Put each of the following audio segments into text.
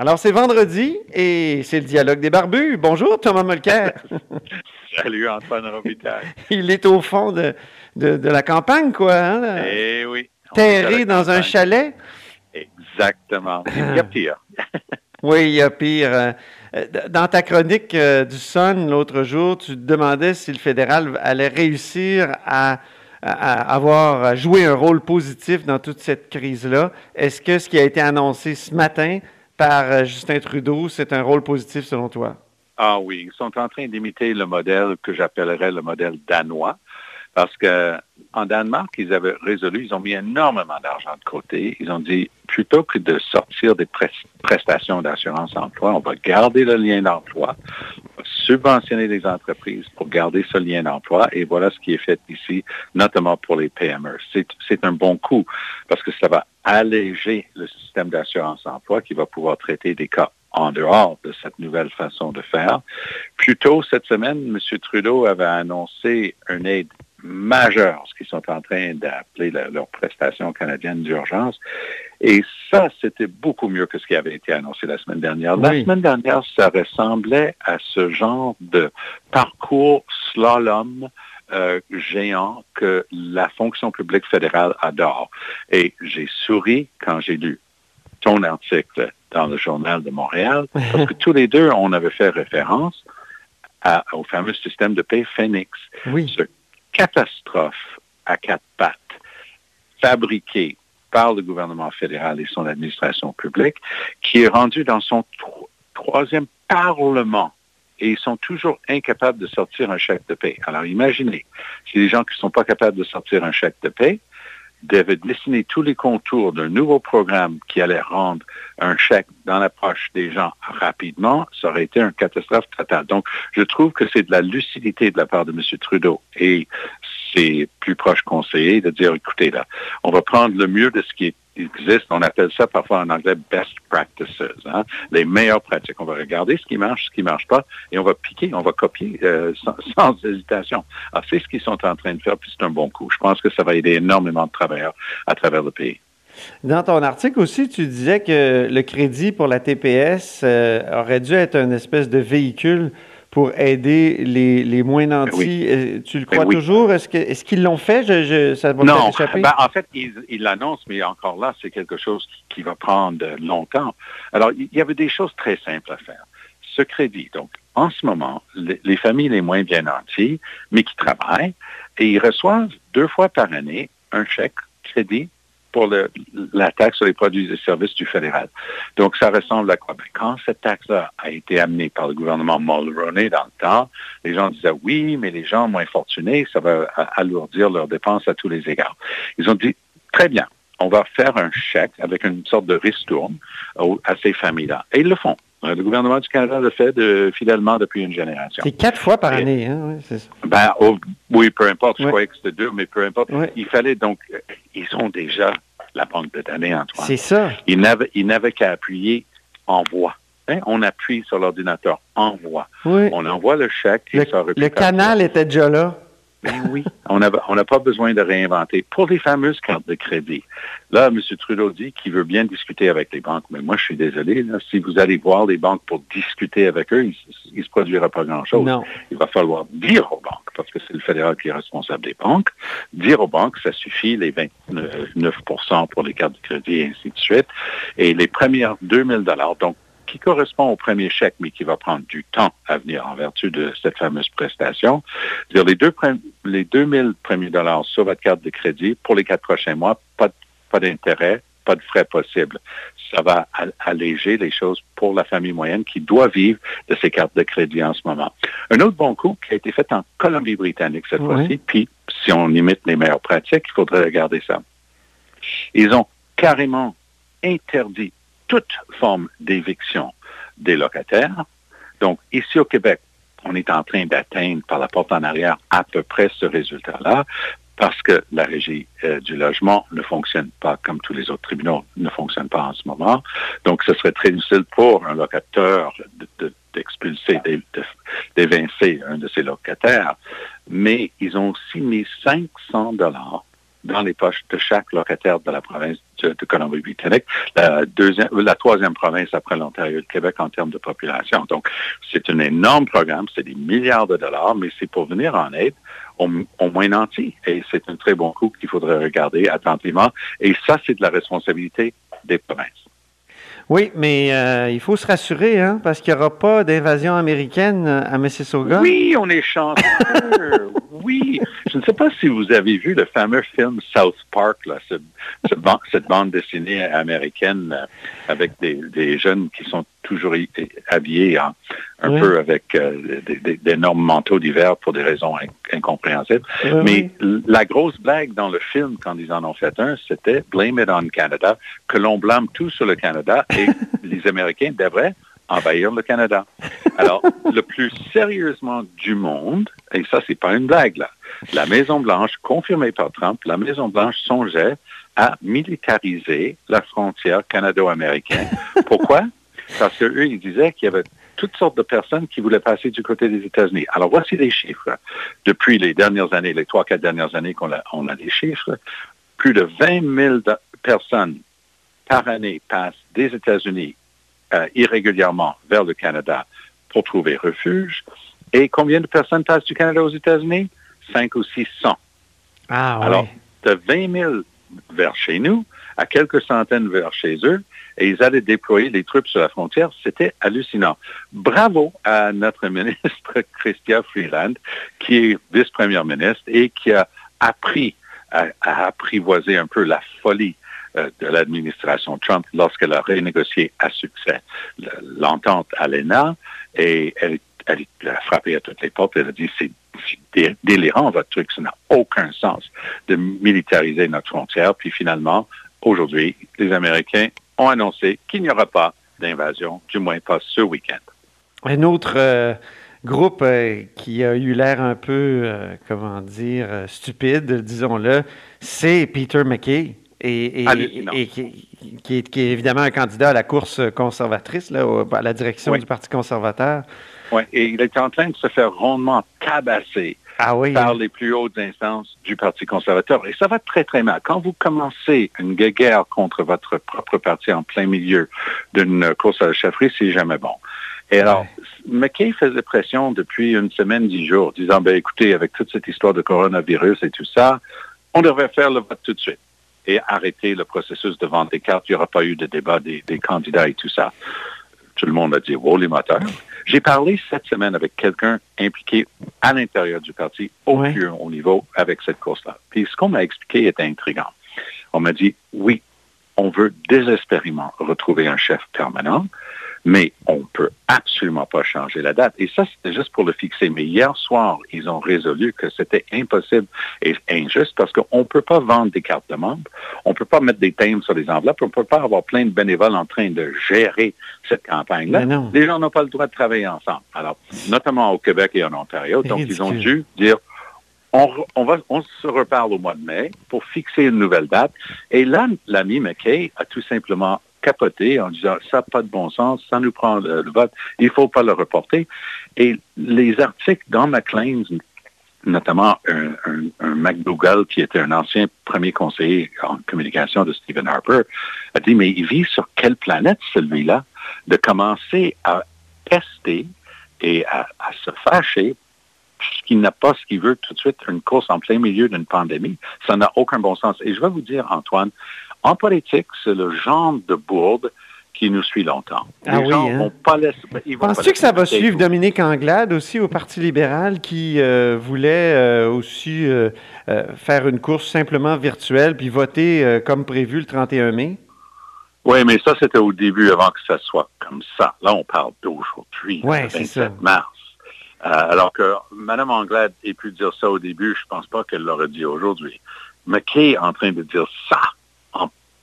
Alors, c'est vendredi et c'est le dialogue des barbus. Bonjour, Thomas Mulcair. Salut, Antoine Robitaille. Il est au fond de, de, la campagne, quoi. Hein? Eh oui. Terré dans un chalet. Exactement. Il y a pire. oui, il y a pire. Euh, dans ta chronique euh, du Sun l'autre jour, tu te demandais si le fédéral allait réussir à à avoir joué un rôle positif dans toute cette crise-là. Est-ce que ce qui a été annoncé ce matin par euh, Justin Trudeau, c'est un rôle positif selon toi? Ah oui, ils sont en train d'imiter le modèle que j'appellerais le modèle danois. Parce qu'en Danemark, ils avaient résolu, ils ont mis énormément d'argent de côté. Ils ont dit, plutôt que de sortir des prestations d'assurance emploi, on va garder le lien d'emploi, on va subventionner les entreprises pour garder ce lien d'emploi. Et voilà ce qui est fait ici, notamment pour les PME. C'est un bon coup parce que ça va alléger le système d'assurance emploi qui va pouvoir traiter des cas en dehors de cette nouvelle façon de faire. Plus tôt cette semaine, M. Trudeau avait annoncé une aide majeure, ce qu'ils sont en train d'appeler leur prestation canadienne d'urgence. Et ça, c'était beaucoup mieux que ce qui avait été annoncé la semaine dernière. La semaine dernière, ça ressemblait à ce genre de parcours slalom euh, géant que la fonction publique fédérale adore. Et j'ai souri quand j'ai lu ton article dans le journal de Montréal, parce que tous les deux, on avait fait référence au fameux système de paix Phoenix. Oui. Ce catastrophe à quatre pattes, fabriquée par le gouvernement fédéral et son administration publique, qui est rendu dans son troisième parlement et ils sont toujours incapables de sortir un chèque de paix. Alors imaginez, si les gens qui ne sont pas capables de sortir un chèque de paix devait dessiner tous les contours d'un nouveau programme qui allait rendre un chèque dans la poche des gens rapidement, ça aurait été une catastrophe totale. Donc, je trouve que c'est de la lucidité de la part de M. Trudeau et ses plus proches conseillers de dire, écoutez, là, on va prendre le mieux de ce qui est existe, on appelle ça parfois en anglais best practices, hein? les meilleures pratiques. On va regarder ce qui marche, ce qui marche pas, et on va piquer, on va copier euh, sans, hésitation. Alors, c'est ce qu'ils sont en train de faire, puis c'est un bon coup. Je pense que ça va aider énormément de travailleurs à travers le pays. Dans ton article aussi, tu disais que le crédit pour la TPS euh, aurait dû être une espèce de véhicule pour aider les, les moins nantis. Euh, tu le crois toujours? Est-ce qu'ils est l'ont fait? Je, ça va non. Ben, en fait, ils l'annoncent, mais encore là, c'est quelque chose qui, va prendre longtemps. Alors, il y avait des choses très simples à faire. Ce crédit, donc, en ce moment, les, les familles les moins bien nantis, mais qui travaillent, et ils reçoivent deux fois par année un chèque crédit pour la taxe sur les produits et services du fédéral. Donc, ça ressemble à quoi? Ben, quand cette taxe-là a été amenée par le gouvernement Mulroney dans le temps, les gens disaient oui, mais les gens moins fortunés, ça va alourdir leurs dépenses à tous les égards. Ils ont dit, très bien, on va faire un chèque avec une sorte de ristourne à ces familles-là. Et ils le font. Le gouvernement du Canada le fait fidèlement depuis une génération. C'est quatre fois par année, hein? Oui, c'est ça. Ben, oui, peu importe. Je croyais que c'était deux, mais peu importe. Il fallait donc... Euh, ils ont déjà la banque de données, Antoine. C'est ça. Ils n'avaient qu'à appuyer envoi. Hein? On appuie sur l'ordinateur envoi. On envoie le chèque. Et le, le canal était déjà là. Ben oui, on n'a on pas besoin de réinventer. Pour les fameuses cartes de crédit, là, M. Trudeau dit qu'il veut bien discuter avec les banques, mais moi, je suis désolé, si vous allez voir les banques pour discuter avec eux, il ne se produira pas grand-chose. Il va falloir dire aux banques, parce que c'est le fédéral qui est responsable des banques, dire aux banques, ça suffit, les 29% pour les cartes de crédit et ainsi de suite, et les premières 2000 donc qui correspond au premier chèque, mais qui va prendre du temps à venir en vertu de cette fameuse prestation. -dire les deux les 2000 premiers dollars sur votre carte de crédit pour les quatre prochains mois, pas, pas d'intérêt, pas de frais possibles. Ça va alléger les choses pour la famille moyenne qui doit vivre de ces cartes de crédit en ce moment. Un autre bon coup qui a été fait en Colombie-Britannique cette fois-ci, puis si on imite les meilleures pratiques, il faudrait regarder ça. Ils ont carrément interdit toute forme d'éviction des locataires. Donc, ici au Québec, on est en train d'atteindre par la porte en arrière à peu près ce résultat-là parce que la régie euh, du logement ne fonctionne pas comme tous les autres tribunaux ne fonctionnent pas en ce moment. Donc, ce serait très difficile pour un locateur d'expulser, d'évincer un de ses locataires. Mais ils ont aussi mis 500 dollars dans les poches de chaque locataire de la province de, Colombie-Britannique, la, deuxième, la troisième province après l'Ontario et le Québec en termes de population. Donc, c'est un énorme programme, c'est des milliards de dollars, mais c'est pour venir en aide au, moins nantis. Et c'est un très bon coup qu'il faudrait regarder attentivement. Et ça, c'est de la responsabilité des provinces. Oui, mais euh, il faut se rassurer, hein, parce qu'il n'y aura pas d'invasion américaine à Mississauga. Oui, on est chanceux. oui. Je ne sais pas si vous avez vu le fameux film South Park, cette, bande dessinée américaine euh, avec des, jeunes qui sont toujours habillés un peu avec euh, d'énormes manteaux d'hiver pour des raisons incompréhensibles. Mais la grosse blague dans le film, quand ils en ont fait un, c'était Blame it on Canada, que l'on blâme tout sur le Canada et les Américains devraient envahir le Canada. Alors, le plus sérieusement du monde, et ça, c'est pas une blague, là, la Maison-Blanche, confirmée par Trump, la Maison-Blanche songeait à militariser la frontière canado-américaine. Pourquoi? Parce qu'eux, ils disaient qu'il y avait toutes sortes de personnes qui voulaient passer du côté des États-Unis. Alors, voici les chiffres. Depuis les dernières années, les trois, quatre dernières années qu'on a, on a des chiffres, plus de 20 000 personnes par année passent des États-Unis euh, irrégulièrement vers le Canada pour trouver refuge. Et combien de personnes passent du Canada aux États-Unis? 5 ou 600. Ah, Alors, de 20 000 vers chez nous, à quelques centaines vers chez eux, et ils allaient déployer les troupes sur la frontière. C'était hallucinant. Bravo à notre ministre Christian Freeland, qui est vice-première ministre et qui a appris à, apprivoiser un peu la folie euh, de l'administration Trump lorsqu'elle a renégocié à succès l'entente à l'ENA et elle, elle, a frappé à toutes les portes. Elle a dit c'est délirant votre truc, ça n'a aucun sens de militariser notre frontière. Puis finalement, aujourd'hui, les Américains ont annoncé qu'il n'y aura pas d'invasion, du moins pas ce week-end. Un autre euh, groupe euh, qui a eu l'air un peu, euh, comment dire, stupide, disons-le, c'est Peter McKay. Et, qui, est, évidemment un candidat à la course conservatrice, là, à la direction du Parti conservateur. Oui, et il est en train de se faire rondement tabasser ah par les plus hautes instances du Parti conservateur. Et ça va très, très mal. Quand vous commencez une guerre contre votre propre parti en plein milieu d'une course à la chefferie, c'est jamais bon. Et alors, McKay faisait pression depuis une semaine, dix jours, disant, ben écoutez, avec toute cette histoire de coronavirus et tout ça, on devrait faire le vote tout de suite et arrêter le processus de vente des cartes. Il n'y aura pas eu de débat des, des candidats et tout ça. Tout le monde a dit, wow, les moteurs. J'ai parlé cette semaine avec quelqu'un impliqué à l'intérieur du parti au plus haut niveau avec cette course-là. Puis ce qu'on m'a expliqué était intriguant. On m'a dit, oui, on veut désespérément retrouver un chef permanent, mais on ne peut absolument pas changer la date. Et ça, c'était juste pour le fixer. Mais hier soir, ils ont résolu que c'était impossible et injuste parce qu'on ne peut pas vendre des cartes de membres, on ne peut pas mettre des thèmes sur les enveloppes, on ne peut pas avoir plein de bénévoles en train de gérer cette campagne-là. Les gens n'ont pas le droit de travailler ensemble. Alors, notamment au Québec et en Ontario. Donc, ils ont dû dire on, va, on se reparle au mois de mai pour fixer une nouvelle date. Et là, l'ami McKay a tout simplement capoté en disant ça n'a pas de bon sens, ça nous prend le, vote, il ne faut pas le reporter. Et les articles dans McLean, notamment un, McDougall, qui était un ancien premier conseiller en communication de Stephen Harper, a dit, mais il vit sur quelle planète celui-là de commencer à tester et à, se fâcher qu'il n'a pas ce qu'il veut tout de suite, une course en plein milieu d'une pandémie. Ça n'a aucun bon sens. Et je vais vous dire, Antoine, en politique, c'est le genre de bourde qui nous suit longtemps. Ah oui, hein? Penses-tu que ça va suivre Dominique Anglade aussi au Parti libéral qui euh, voulait euh, aussi euh, faire une course simplement virtuelle puis voter comme prévu le 31 mai? Oui, mais ça, c'était au début avant que ça soit comme ça. Là, on parle d'aujourd'hui, ouais, le 27 mars. alors que Mme Anglade ait pu dire ça au début, je pense pas qu'elle l'aurait dit aujourd'hui. Mais qui est en train de dire ça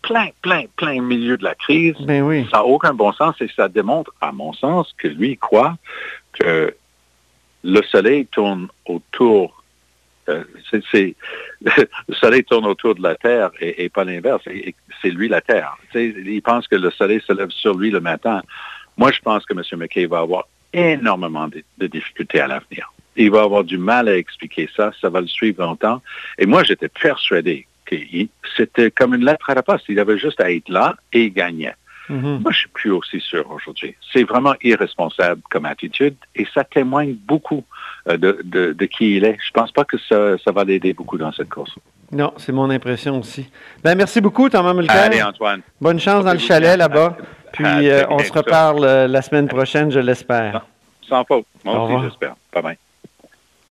plein, plein, plein milieu de la crise. Ben oui. Ça n'a aucun bon sens et ça démontre, à mon sens, que lui croit que le soleil tourne autour. Euh, le soleil tourne autour de la Terre et, pas l'inverse. C'est lui la Terre. il pense que le soleil se lève sur lui le matin. Moi, je pense que M. McKay va avoir énormément de difficultés à l'avenir. Il va avoir du mal à expliquer ça. Ça va le suivre longtemps. Et moi, j'étais persuadé C'était comme une lettre à la poste. Il avait juste à être là et il gagnait. Mhm. Moi, je suis plus aussi sûr aujourd'hui. C'est vraiment irresponsable comme attitude et ça témoigne beaucoup euh, de, de, de qui il est. Je pense pas que ça, ça va l'aider beaucoup dans cette course. Non, c'est mon impression aussi. Ben, merci beaucoup, Thomas Mulcair. Allez, Antoine. Bonne chance dans le chalet là-bas. Puis, euh, on se reparle euh, la semaine prochaine, je l'espère. Sans faute. Moi Au aussi, revoir. j'espère. Bye bye.